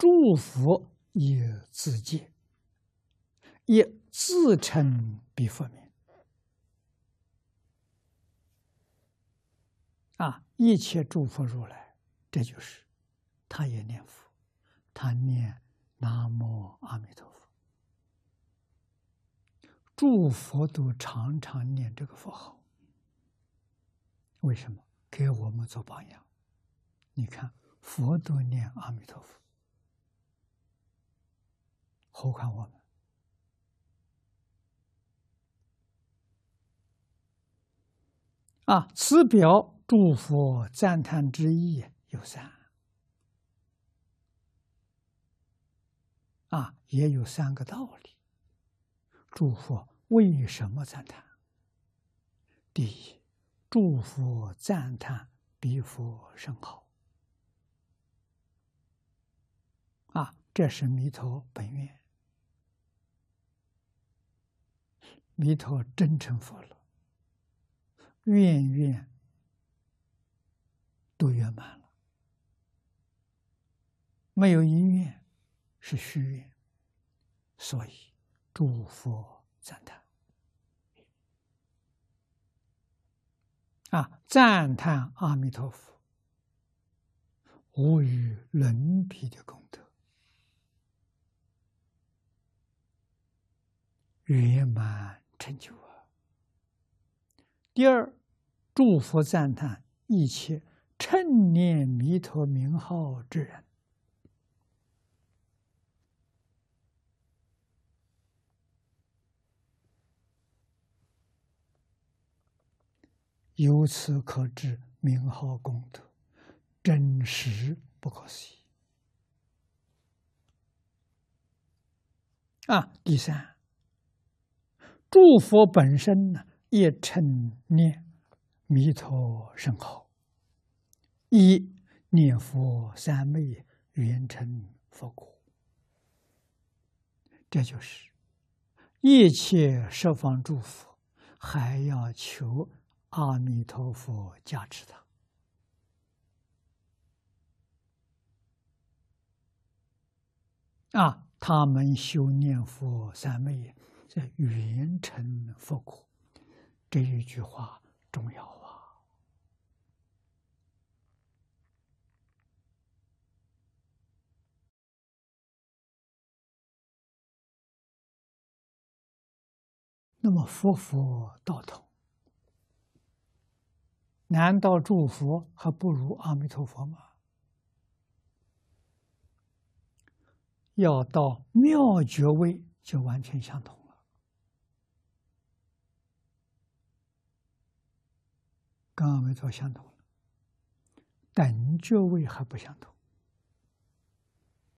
祝福也自戒，也自称彼佛名。啊，一切诸佛如来，这就是他也念佛，他念南无阿弥陀佛，诸佛都常常念这个佛号。为什么？给我们做榜样。你看，佛都念阿弥陀佛，何况我们？啊，此表。祝福赞叹之意有三，啊，也有三个道理。祝福为什么赞叹？第一，祝福赞叹比佛甚好，啊，这是弥陀本愿，弥陀真成佛了，愿愿。都圆满了，没有因愿是虚愿，所以诸佛赞叹啊，赞叹阿弥陀佛无与伦比的功德，圆满成就啊。第二，祝福赞叹一切。称念弥陀名号之人，由此可知名号功德真实不可思议。啊，第三，诸佛本身呢，也称念弥陀圣号。一念佛三昧，圆成佛果。这就是一切十方诸佛，还要求阿弥陀佛加持他啊！他们修念佛三昧，在圆成佛果。这一句话重要啊。那么，佛佛道同，难道祝佛还不如阿弥陀佛吗？要到妙觉位，就完全相同跟阿弥陀相同了。等觉位还不相同。